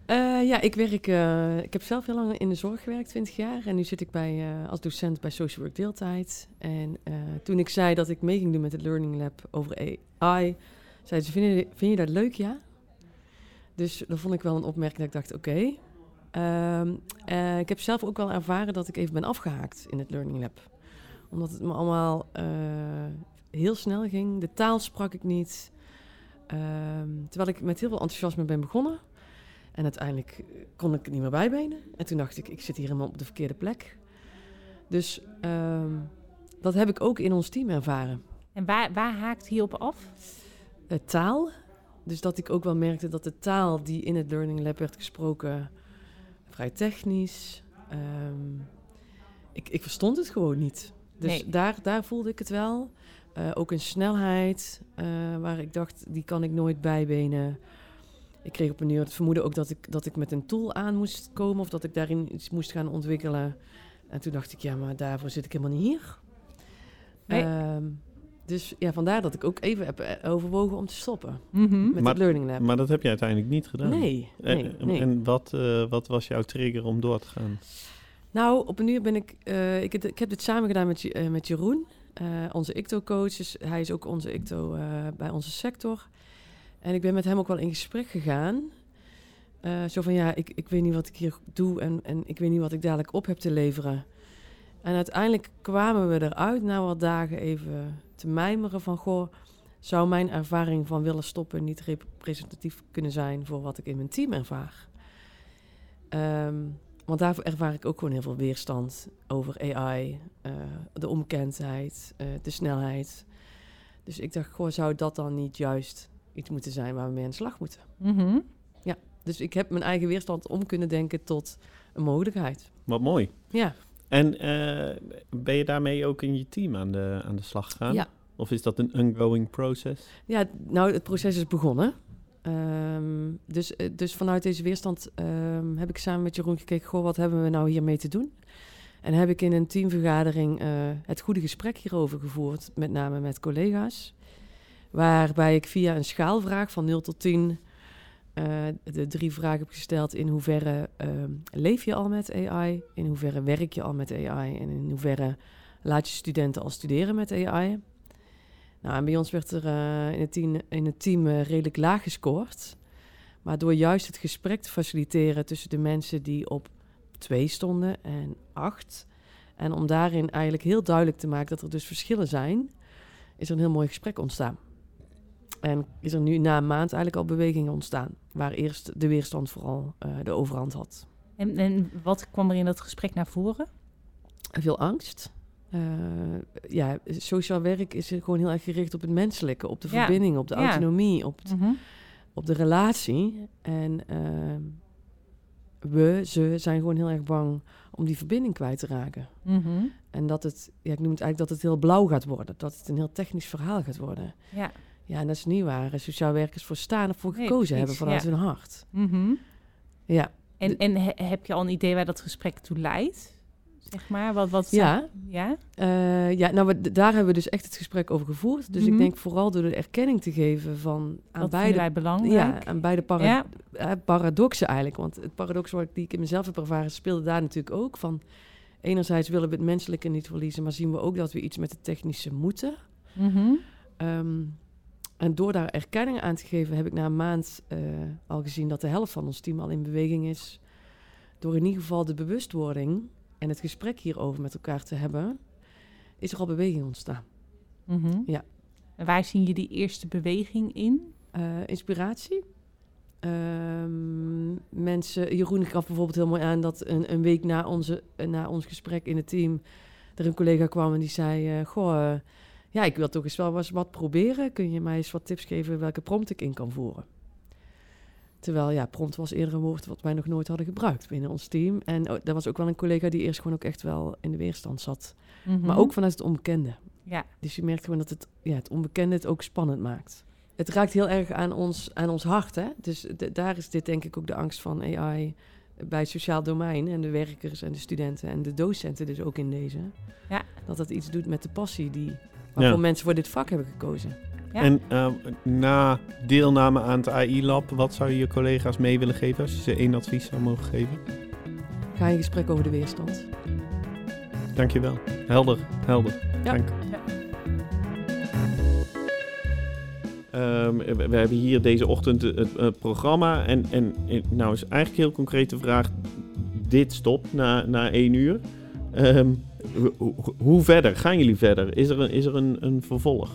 Eh, ja, ik werk. eh, ik heb zelf heel lang in de zorg gewerkt, 20 jaar. En nu zit ik bij, eh, als docent bij Social Work Deeltijd. En toen ik zei dat ik mee ging doen met het Learning Lab over AI, zei ze: Vind je, vind je dat leuk? Ja. Dus dat vond ik wel een opmerking dat ik dacht: Oké. Ehm, eh, ik heb zelf ook wel ervaren dat ik even ben afgehaakt in het Learning Lab. Omdat het me allemaal eh, heel snel ging. De taal sprak ik niet. Ehm, terwijl ik met heel veel enthousiasme ben begonnen. En uiteindelijk kon ik het niet meer bijbenen. En toen dacht ik, ik zit hier helemaal op de verkeerde plek. Dus ehm, dat heb ik ook in ons team ervaren. En waar, waar haakt hierop af? Eh, taal. Dus dat ik ook wel merkte dat de taal die in het Learning Lab werd gesproken... vrij technisch. ehm, ik, ik verstond het gewoon niet. Dus Nee. daar, daar voelde ik het wel. Eh, ook een snelheid eh, waar ik dacht, die kan ik nooit bijbenen. Ik kreeg op een uur het vermoeden ook dat ik, dat ik met een tool aan moest komen... of dat ik daarin iets moest gaan ontwikkelen. En toen dacht ik, ja, maar daarvoor zit ik helemaal niet hier. Nee. Dus ja, vandaar dat ik ook even heb eh, overwogen om te stoppen Mhm. met Maar- het Learning Lab. maar dat heb je uiteindelijk niet gedaan. nee, En, nee, en- nee. en wat, eh, wat was jouw trigger om door te gaan? Nou, op een uur ben ik... eh, ik, heb- ik heb dit samen gedaan met, eh, met Jeroen, eh, onze ICTO-coach. Dus hij is ook onze ICTO eh, bij onze sector. En ik ben met hem ook wel in gesprek gegaan. Eh, zo van, ja, ik, ik weet niet wat ik hier doe... En, en ik weet niet wat ik dadelijk op heb te leveren. En uiteindelijk kwamen we eruit na wat dagen even te mijmeren van... Goh, zou mijn ervaring van willen stoppen niet representatief kunnen zijn... voor wat ik in mijn team ervaar? Ehm, want daar ervaar ik ook gewoon heel veel weerstand over AI, eh, de onbekendheid, eh, de snelheid. Dus ik dacht, goh, zou dat dan niet juist iets moeten zijn waar we mee aan de slag moeten? Mhm. Dus ik heb mijn eigen weerstand om kunnen denken tot een mogelijkheid. Wat mooi. Ja, En eh, ben je daarmee ook in je team aan de, aan de slag gegaan? ja. Of is dat een ongoing process? Ja, nou, het proces is begonnen. Ehm, dus, eh, dus vanuit deze weerstand ehm, heb ik samen met Jeroen gekeken... Goh, wat hebben we nou hiermee te doen? En heb ik in een teamvergadering eh, het goede gesprek hierover gevoerd... met name met collega's. Waarbij ik via een schaalvraag van 0 tot 10... eh, de drie vragen heb gesteld... in hoeverre ehm, leef je al met AI? In hoeverre werk je al met AI? En in hoeverre laat je studenten al studeren met AI? Nou, en bij ons werd er eh, in het team, in het team redelijk laag gescoord. Maar door juist het gesprek te faciliteren tussen de mensen die op twee stonden en acht. En om daarin eigenlijk heel duidelijk te maken dat er dus verschillen zijn, is er een heel mooi gesprek ontstaan. En is er nu na een maand eigenlijk al beweging ontstaan, waar eerst de weerstand vooral eh, de overhand had. En, en wat kwam er in dat gesprek naar voren? Veel angst. Eh, ja, sociaal werk is gewoon heel erg gericht op het menselijke, op de Ja. verbinding, op de Ja. autonomie, op het Mhm. op de relatie. En ehm, we, ze zijn gewoon heel erg bang om die verbinding kwijt te raken. Mhm. En dat het, ja, ik noem het eigenlijk dat het heel blauw gaat worden. Dat het een heel technisch verhaal gaat worden. Ja. Ja, en dat is niet waar. Sociaal werkers voor staan of voor gekozen hebben vanuit ja. hun hart. Mhm. Ja, En, en he- heb je al een idee waar dat gesprek toe leidt? Zeg maar, wat... wat ja. Ja? Eh, ja nou, we, daar hebben we dus echt het gesprek over gevoerd. Dus Mhm. ik denk vooral door de erkenning te geven van aan vinden beide wij belangrijk? Ja, aan beide para Ja. eh, paradoxen eigenlijk. Want het paradox wat ik, die ik in mezelf heb ervaren, speelde daar natuurlijk ook van. Enerzijds willen we het menselijke niet verliezen, maar zien we ook dat we iets met het technische moeten. Mhm. Ehm, en door daar erkenning aan te geven, heb ik na een maand eh, al gezien dat de helft van ons team al in beweging is. Door in ieder geval de bewustwording en het gesprek hierover met elkaar te hebben, is er al beweging ontstaan. Mhm. Ja. En waar zien je die eerste beweging in? Eh, inspiratie. Ehm, mensen, Jeroen gaf bijvoorbeeld heel mooi aan dat een, een week na, onze, na ons gesprek in het team er een collega kwam en die zei: eh, Goh, ja, ik wil toch eens wel eens wat proberen. Kun je mij eens wat tips geven welke prompt ik in kan voeren? Terwijl ja, prompt was eerder een woord wat wij nog nooit hadden gebruikt binnen ons team. En oh, er was ook wel een collega die eerst gewoon ook echt wel in de weerstand zat. Mhm. Maar ook vanuit het onbekende. Ja. Dus je merkt gewoon dat het, ja, het onbekende het ook spannend maakt. Het raakt heel erg aan ons, aan ons hart. Hè? Dus daar is dit denk ik ook de angst van AI bij het sociaal domein. En de werkers en de studenten en de docenten dus ook in deze. Ja. Dat dat iets doet met de passie die, waarvoor Ja. mensen voor dit vak hebben gekozen. Ja. En eh, na deelname aan het AI-lab, wat zou je je collega's mee willen geven als je ze één advies zou mogen geven? Ga in gesprek over de weerstand. Dankjewel. Helder, helder. Ja. Dank. Ehm, we, we hebben hier deze ochtend het, het, het programma. En, en nou is eigenlijk een heel concrete vraag. Dit stopt na, na één uur. Ehm, hoe, verder? Gaan jullie verder? Is er een, is er een, een vervolg?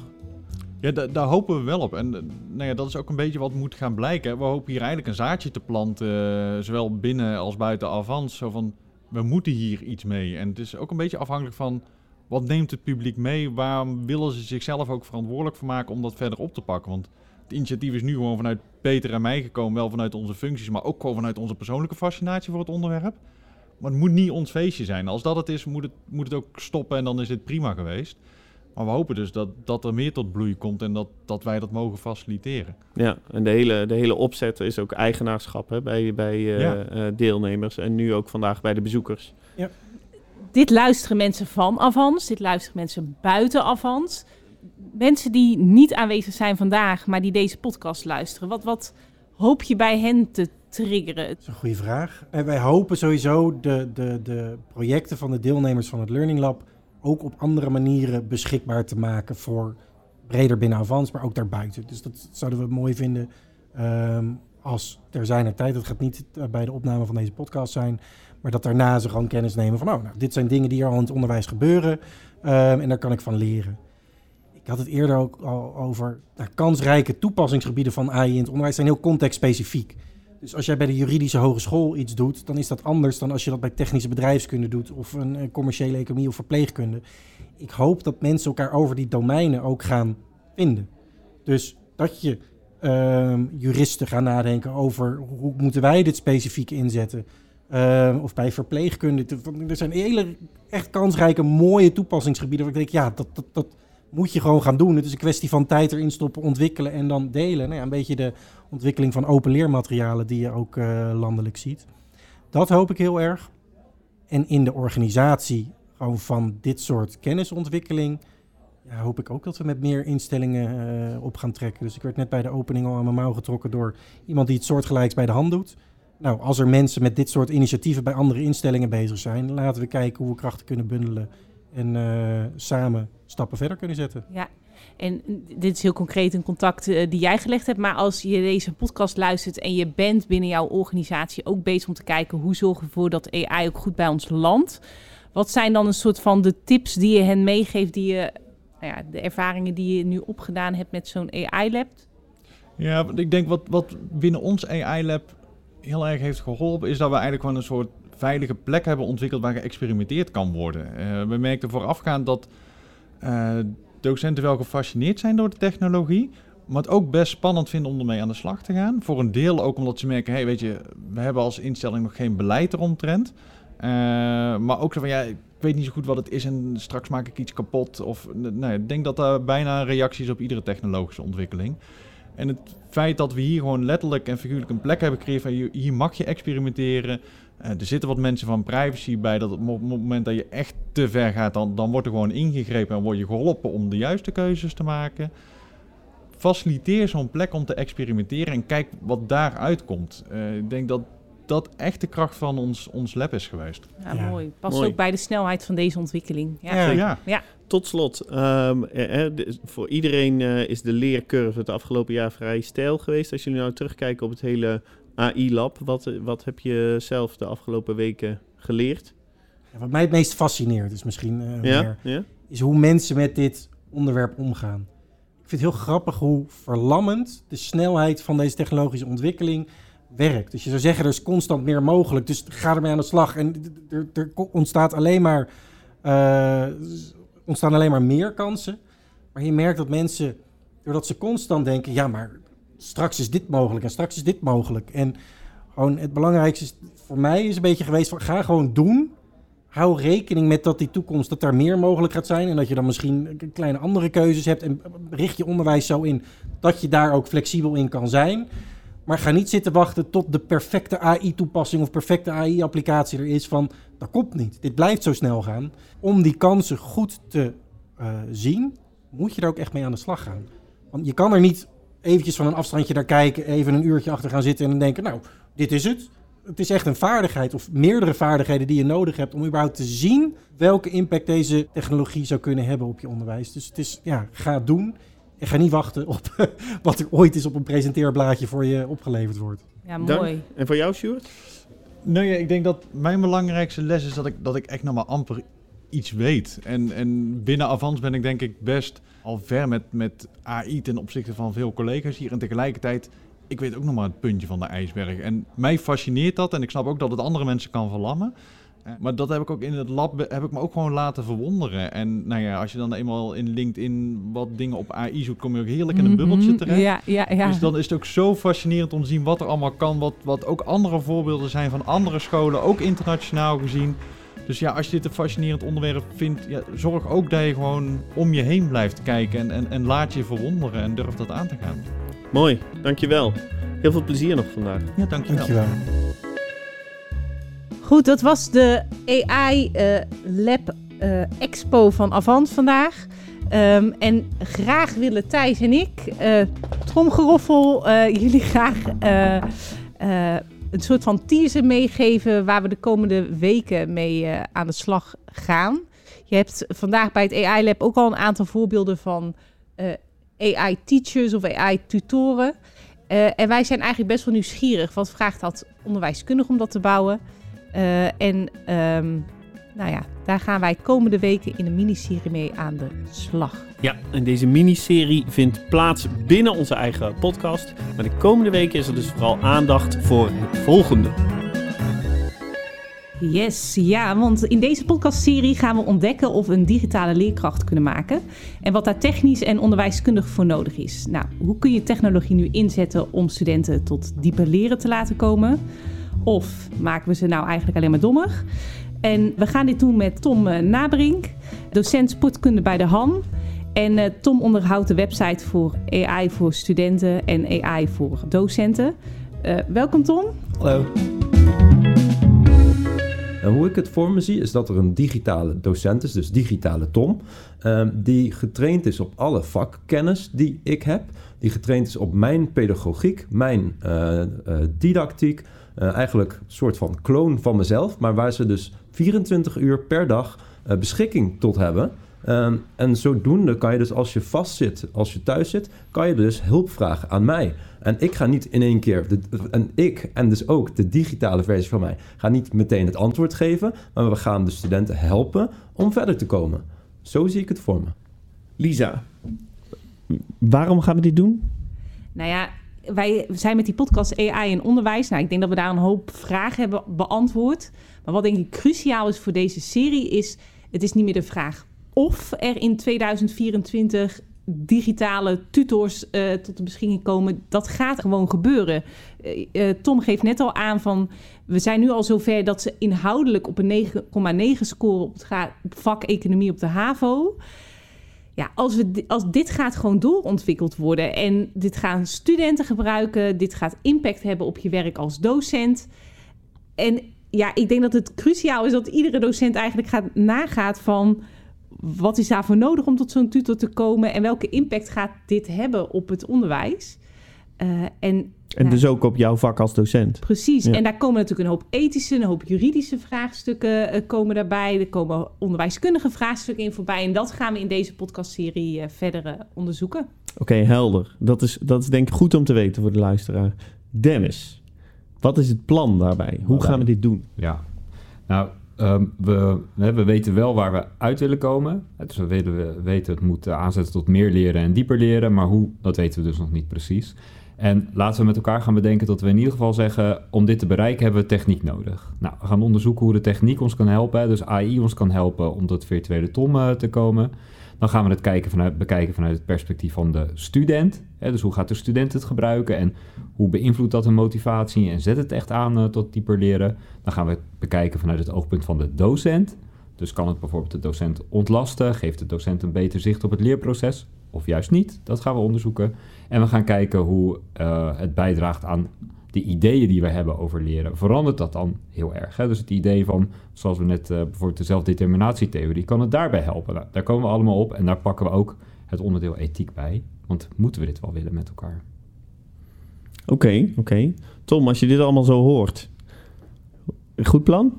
Ja, da- daar hopen we wel op. En eh, nou ja, dat is ook een beetje wat moet gaan blijken. We hopen hier eigenlijk een zaadje te planten, eh, zowel binnen als buiten Avans. Zo van, we moeten hier iets mee. En het is ook een beetje afhankelijk van, wat neemt het publiek mee? Waarom willen ze zichzelf ook verantwoordelijk voor maken om dat verder op te pakken? Want het initiatief is nu gewoon vanuit Peter en mij gekomen. Wel vanuit onze functies, maar ook gewoon vanuit onze persoonlijke fascinatie voor het onderwerp. Maar het moet niet ons feestje zijn. Als dat het is, moet het, moet het ook stoppen en dan is dit prima geweest. Maar we hopen dus dat, dat er meer tot bloei komt en dat, dat wij dat mogen faciliteren. Ja, en de hele, de hele opzet is ook eigenaarschap hè, bij, bij eh, Ja. eh, deelnemers. En nu ook vandaag bij de bezoekers. Dit luisteren mensen van Avans, dit luisteren mensen buiten Avans. Mensen die niet aanwezig zijn vandaag, maar die deze podcast luisteren. Wat, wat hoop je bij hen te triggeren? Dat is een goede vraag. En wij hopen sowieso de, de, de projecten van de deelnemers van het Learning Lab ook op andere manieren beschikbaar te maken voor breder binnen Avans, maar ook daarbuiten. Dus dat zouden we mooi vinden ehm, als er zijn er tijd. Dat gaat niet eh, bij de opname van deze podcast zijn, maar dat daarna ze gewoon kennis nemen van, oh, nou, dit zijn dingen die er al in het onderwijs gebeuren ehm, en daar kan ik van leren. Ik had het eerder ook al over kansrijke toepassingsgebieden van AI in het onderwijs zijn heel contextspecifiek. Dus als jij bij de juridische hogeschool iets doet, dan is dat anders dan als je dat bij technische bedrijfskunde doet of een, eh, commerciële economie of verpleegkunde. Ik hoop dat mensen elkaar over die domeinen ook gaan vinden. Dus dat je ehm, juristen gaan nadenken over hoe moeten wij dit specifiek inzetten. eh, of bij verpleegkunde. Er zijn hele echt kansrijke, mooie toepassingsgebieden waar ik denk, ja, dat, dat, dat moet je gewoon gaan doen. Het is een kwestie van tijd erin stoppen, ontwikkelen en dan delen. Nou ja, een beetje de ontwikkeling van open leermaterialen die je ook eh, landelijk ziet. Dat hoop ik heel erg. En in de organisatie gewoon van dit soort kennisontwikkeling ja, hoop ik ook dat we met meer instellingen eh, op gaan trekken. Dus ik werd net bij de opening al aan mijn mouw getrokken door iemand die het soortgelijks bij de hand doet. Nou, als er mensen met dit soort initiatieven bij andere instellingen bezig zijn, laten we kijken hoe we krachten kunnen bundelen en eh, samen stappen verder kunnen zetten. Ja, en dit is heel concreet een contact uh, die jij gelegd hebt. Maar als je deze podcast luistert en je bent binnen jouw organisatie ook bezig om te kijken hoe zorgen we ervoor dat AI ook goed bij ons landt. Wat zijn dan een soort van de tips die je hen meegeeft, die je, nou ja, de ervaringen die je nu opgedaan hebt met zo'n AI-lab? Ja, ik denk wat, wat binnen ons AI-lab heel erg heeft geholpen, is dat we eigenlijk gewoon een soort veilige plek hebben ontwikkeld waar geëxperimenteerd kan worden. Uh, we merkten voorafgaand dat uh, docenten wel gefascineerd zijn door de technologie, maar het ook best spannend vinden om ermee aan de slag te gaan. Voor een deel ook omdat ze merken, hey, weet je, we hebben als instelling nog geen beleid eromtrent. Uh, maar ook zo van, ja, ik weet niet zo goed wat het is en straks maak ik iets kapot. Of, nee, ik denk dat daar bijna reacties op iedere technologische ontwikkeling. En het feit dat we hier gewoon letterlijk en figuurlijk een plek hebben gekregen van hier mag je experimenteren. Uh, er zitten wat mensen van privacy bij dat op het moment dat je echt te ver gaat, dan, dan wordt er gewoon ingegrepen en word je geholpen om de juiste keuzes te maken. Faciliteer zo'n plek om te experimenteren en kijk wat daaruit komt. Uh, ik denk dat dat echt de kracht van ons, ons lab is geweest. Ja, ja. mooi. Past mooi. ook bij de snelheid van deze ontwikkeling. Ja, ja. ja. ja. Tot slot, um, eh, voor iedereen uh, is de leercurve het afgelopen jaar vrij stijl geweest. Als jullie nou terugkijken op het hele AI-lab, wat, wat heb je zelf de afgelopen weken geleerd? Ja, wat mij het meest fascineert is misschien uh, meer, ja? is hoe mensen met dit onderwerp omgaan. Ik vind het heel grappig hoe verlammend de snelheid van deze technologische ontwikkeling werkt. Dus je zou zeggen, er is constant meer mogelijk. Dus ga ermee aan de slag. En er, er ontstaat alleen maar, uh, ontstaan alleen maar meer kansen. Maar je merkt dat mensen, doordat ze constant denken... ja, maar straks is dit mogelijk en straks is dit mogelijk. En gewoon het belangrijkste voor mij is een beetje geweest van... ga gewoon doen. Hou rekening met dat die toekomst, dat daar meer mogelijk gaat zijn. En dat je dan misschien kleine andere keuzes hebt. En richt je onderwijs zo in dat je daar ook flexibel in kan zijn... Maar ga niet zitten wachten tot de perfecte AI-toepassing of perfecte AI-applicatie er is van dat komt niet. Dit blijft zo snel gaan. Om die kansen goed te uh, zien, moet je er ook echt mee aan de slag gaan. Want je kan er niet eventjes van een afstandje naar kijken, even een uurtje achter gaan zitten en dan denken, nou, dit is het. Het is echt een vaardigheid of meerdere vaardigheden die je nodig hebt om überhaupt te zien welke impact deze technologie zou kunnen hebben op je onderwijs. Dus het is, ja, ga het doen. En ga niet wachten op wat er ooit is op een presenteerblaadje voor je opgeleverd wordt. Ja, mooi. Dank. En voor jou, Sjoerd? Nou ja, ik denk dat mijn belangrijkste les is dat ik, dat ik echt nog maar amper iets weet. En, en binnen Avans ben ik denk ik best al ver met, met AI ten opzichte van veel collega's hier. En tegelijkertijd, ik weet ook nog maar het puntje van de ijsberg. En mij fascineert dat en ik snap ook dat het andere mensen kan verlammen. Maar dat heb ik ook in het lab, heb ik me ook gewoon laten verwonderen. En nou ja, als je dan eenmaal in LinkedIn wat dingen op AI zoekt, kom je ook heerlijk in een mhm. bubbeltje terecht. Ja, ja, ja. Dus dan is het ook zo fascinerend om te zien wat er allemaal kan. Wat, wat ook andere voorbeelden zijn van andere scholen, ook internationaal gezien. Dus ja, als je dit een fascinerend onderwerp vindt, ja, zorg ook dat je gewoon om je heen blijft kijken. En, en, en laat je verwonderen en durf dat aan te gaan. Mooi, dankjewel. Heel veel plezier nog vandaag. Ja, dankjewel. dankjewel. Goed, dat was de AI uh, eh, Lab uh, Expo van Avant vandaag. Um, en graag willen Thijs en ik, uh, tromgeroffel, jullie graag een soort van teaser meegeven waar we de komende weken mee aan de slag gaan. Je hebt vandaag bij het AI Lab ook al een aantal voorbeelden van AI teachers of AI tutoren. en wij zijn eigenlijk best wel nieuwsgierig. Wat vraagt dat onderwijskundig om dat te bouwen? En um, nou ja, daar gaan wij komende weken in een miniserie mee aan de slag. Ja, en deze miniserie vindt plaats binnen onze eigen podcast. Maar de komende weken is er dus vooral aandacht voor het volgende. Yes, ja, want in deze podcastserie gaan we ontdekken of we een digitale leerkracht kunnen maken en wat daar technisch en onderwijskundig voor nodig is. Nou, hoe kun je technologie nu inzetten om studenten tot dieper leren te laten komen? Of maken we ze nou eigenlijk alleen maar dommer? En we gaan dit doen met Tom eh, Nabrink, docent sportkunde bij de HAN. En uh, Tom onderhoudt de website voor AI voor studenten en AI voor docenten. Uh, welkom Tom. Hallo. En hoe ik het voor me zie is dat er een digitale docent is, dus digitale Tom, um, die getraind is op alle vakkennis die ik heb, die getraind is op mijn pedagogiek, mijn uh, uh, didactiek, eigenlijk een soort van kloon van mezelf, maar waar ze dus 24 uur per dag beschikking tot hebben. Um, en zodoende kan je dus als je vastzit, als je thuis zit, kan je dus hulp vragen aan mij. En ik ga niet in één keer, de, en ik en dus ook de digitale versie van mij, ga niet meteen het antwoord geven, maar we gaan de studenten helpen om verder te komen. Zo zie ik het voor me. Lisa, waarom gaan we dit doen? Nou ja, wij zijn met die podcast AI in onderwijs. Nou, ik denk dat we daar een hoop vragen hebben beantwoord. Maar wat denk ik cruciaal is voor deze serie is, het is niet meer de vraag of er in 2024 digitale tutors uh, tot de beschikking komen. Dat gaat gewoon gebeuren. Uh, uh, Tom geeft net al aan van... we zijn nu al zover dat ze inhoudelijk op een 9,9 scoren... op het vak economie op de HAVO. Ja, als, we, als dit gaat gewoon doorontwikkeld worden... en dit gaan studenten gebruiken... dit gaat impact hebben op je werk als docent... en ja, ik denk dat het cruciaal is dat iedere docent eigenlijk gaat nagaat van wat is daarvoor nodig om tot zo'n tutor te komen en welke impact gaat dit hebben op het onderwijs? Uh, en en nou, dus ook op jouw vak als docent. Precies. Ja. En daar komen natuurlijk een hoop ethische, een hoop juridische vraagstukken uh, komen daarbij. Er komen onderwijskundige vraagstukken in voorbij. En dat gaan we in deze podcastserie uh, verder onderzoeken. Oké, okay, helder. Dat is, dat is denk ik goed om te weten voor de luisteraar. Dennis, wat is het plan daarbij? Hoe gaan we dit doen? Ja, nou, Um, we, we, weten wel waar we uit willen komen. Dus we weten, we weten het moet aanzetten tot meer leren en dieper leren. Maar hoe, dat weten we dus nog niet precies. En laten we met elkaar gaan bedenken dat we in ieder geval zeggen... om dit te bereiken hebben we techniek nodig. Nou, we gaan onderzoeken hoe de techniek ons kan helpen. Dus AI ons kan helpen om tot virtuele tom uh, te komen. Dan gaan we het kijken vanuit, bekijken vanuit het perspectief van de student. Hè, dus hoe gaat de student het gebruiken en hoe beïnvloedt dat hun motivatie en zet het echt aan uh, tot dieper leren. Dan gaan we het bekijken vanuit het oogpunt van de docent. Dus kan het bijvoorbeeld de docent ontlasten? Geeft de docent een beter zicht op het leerproces? Of juist niet? Dat gaan we onderzoeken. En we gaan kijken hoe uh, het bijdraagt aan de ideeën die we hebben over leren, verandert dat dan heel erg. Hè? Dus het idee van, zoals we net uh, bijvoorbeeld de zelfdeterminatietheorie, kan het daarbij helpen. Nou, daar komen we allemaal op en daar pakken we ook het onderdeel ethiek bij. Want moeten we dit wel willen met elkaar? Oké, okay, oké. Okay. Tom, als je dit allemaal zo hoort, goed plan?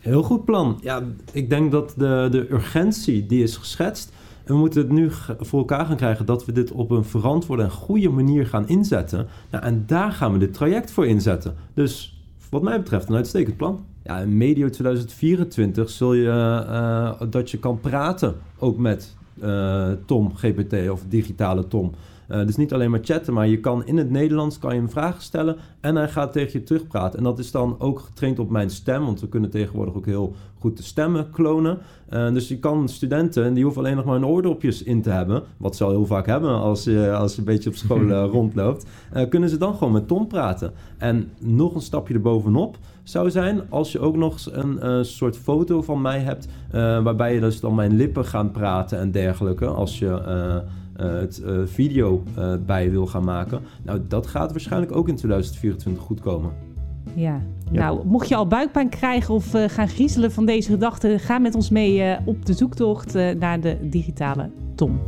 Heel goed plan. Ja, ik denk dat de, de urgentie die is geschetst, we moeten het nu voor elkaar gaan krijgen dat we dit op een verantwoorde en goede manier gaan inzetten. Nou, en daar gaan we dit traject voor inzetten. Dus wat mij betreft een uitstekend plan. Ja, in medio 2024 zul je uh, dat je kan praten ook met uh, Tom GPT of digitale Tom. Uh, dus niet alleen maar chatten, maar je kan in het Nederlands kan je hem vragen stellen en hij gaat tegen je terugpraten. En dat is dan ook getraind op mijn stem, want we kunnen tegenwoordig ook heel goed de stemmen klonen. Uh, dus je kan studenten, die hoeven alleen nog maar een oordopjes in te hebben, wat ze al heel vaak hebben als je, als je een beetje op school uh, rondloopt, kunnen ze dan gewoon met Tom praten. En nog een stapje erbovenop zou zijn als je ook nog een soort foto van mij hebt, waarbij je dus dan mijn lippen gaan praten en dergelijke, als je het uh, video uh, bij wil gaan maken. Nou, dat gaat waarschijnlijk ook in 2024 goed komen. Ja. ja. nou, mocht je al buikpijn krijgen of gaan griezelen van deze gedachten, ga met ons mee op de zoektocht naar de digitale Tom.